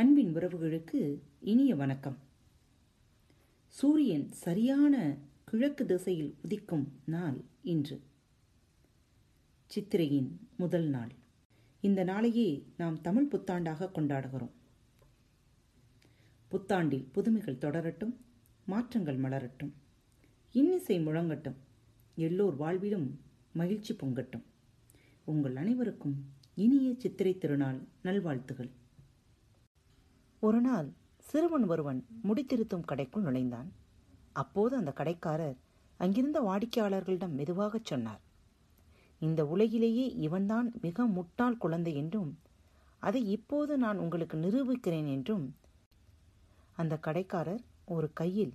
அன்பின் உறவுகளுக்கு இனிய வணக்கம். சூரியன் சரியான கிழக்கு திசையில் உதிக்கும் நாள் இன்று. சித்திரையின் முதல் நாள். இந்த நாளையே நாம் தமிழ் புத்தாண்டாக கொண்டாடுகிறோம். புத்தாண்டில் புதுமைகள் தொடரட்டும் மாற்றங்கள் மலரட்டும். இன்னிசை முழங்கட்டும் எல்லோர் வாழ்விலும் மகிழ்ச்சி பொங்கட்டும். உங்கள் அனைவருக்கும் இனிய சித்திரை திருநாள் நல்வாழ்த்துகள். ஒரு நாள் சிறுவன் ஒருவன் முடித்திருத்தும் கடைக்குள் நுழைந்தான். அப்போது அந்த கடைக்காரர் அங்கிருந்த வாடிக்கையாளர்களிடம் மெதுவாகச் சொன்னார். இந்த உலகிலேயே இவன்தான் மிக முட்டாள் குழந்தை என்றும் அதை இப்போது நான் உங்களுக்கு நிரூபிக்கிறேன் என்றும் அந்த கடைக்காரர் ஒரு கையில்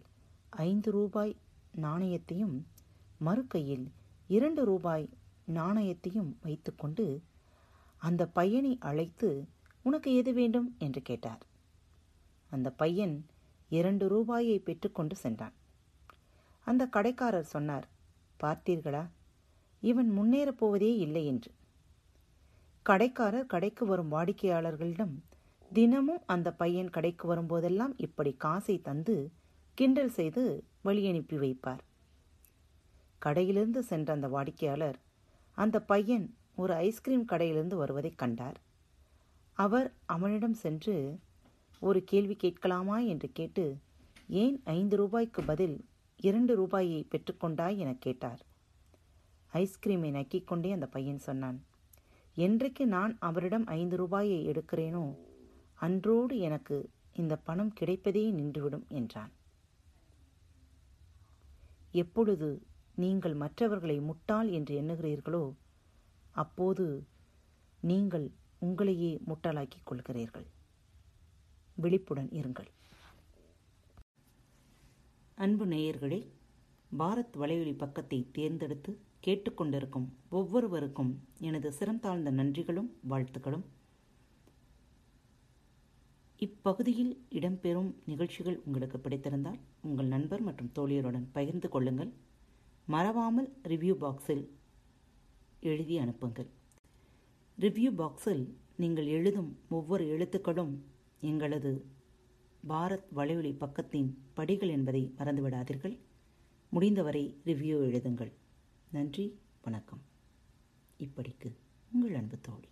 ஐந்து ரூபாய் நாணயத்தையும் மறு கையில் இரண்டு ரூபாய் நாணயத்தையும் வைத்துக்கொண்டு அந்த பையனை அழைத்து உனக்கு எது வேண்டும்? என்று கேட்டார். அந்த பையன் இரண்டு ரூபாயை பெற்றுக்கொண்டு சென்றான். அந்த கடைக்காரர் சொன்னார் பார்த்தீர்களா? இவன் முன்னேறப் போவதே இல்லை என்று. கடைக்காரர் கடைக்கு வரும் வாடிக்கையாளர்களிடம் தினமும் அந்த பையன் கடைக்கு வரும்போதெல்லாம் இப்படி காசை தந்து கிண்டல் செய்து வழியனுப்பி வைப்பார். கடையிலிருந்து சென்ற அந்த வாடிக்கையாளர் அந்த பையன் ஒரு ஐஸ்கிரீம் கடையிலிருந்து வருவதை கண்டார். அவர் அவனிடம் சென்று ஒரு கேள்வி கேட்கலாமா என்று கேட்டு ஏன் ஐந்து ரூபாய்க்கு பதில் இரண்டு ரூபாயை பெற்றுக்கொண்டாய்? என கேட்டார். ஐஸ்கிரீமை நக்கிக்கொண்டே அந்த பையன் சொன்னான். என்றைக்கு நான் அவரிடம் ஐந்து ரூபாயை எடுக்கிறேனோ அன்றோடு எனக்கு இந்த பணம் கிடைப்பதே நின்றுவிடும் என்றான். எப்பொழுது நீங்கள் மற்றவர்களை முட்டாள் என்று எண்ணுகிறீர்களோ அப்போது நீங்கள் உங்களையே முட்டாளாக்கிக் கொள்கிறீர்கள். விழிப்புடன் இருங்கள். அன்பு நேயர்களே பாரத் வலையொலி பக்கத்தை தேர்ந்தெடுத்து கேட்டுக்கொண்டிருக்கும் ஒவ்வொருவருக்கும் எனது சிறந்தாழ்ந்த நன்றிகளும் வாழ்த்துக்களும். இப்பகுதியில் இடம்பெறும் நிகழ்ச்சிகள் உங்களுக்கு பிடித்திருந்தால் உங்கள் நண்பர் மற்றும் தோழியருடன் பகிர்ந்து கொள்ளுங்கள். மறவாமல் ரிவ்யூ பாக்ஸில் எழுதி அனுப்புங்கள். ரிவ்யூ பாக்ஸில் நீங்கள் எழுதும் ஒவ்வொரு எழுத்துக்களும் எங்களது பாரத் வலையொலி பக்கத்தின் படிகள் என்பதை மறந்துவிடாதீர்கள். முடிந்தவரை ரிவ்யூ எழுதுங்கள். நன்றி வணக்கம். இப்படிக்கு உங்கள் அன்பு தோழி.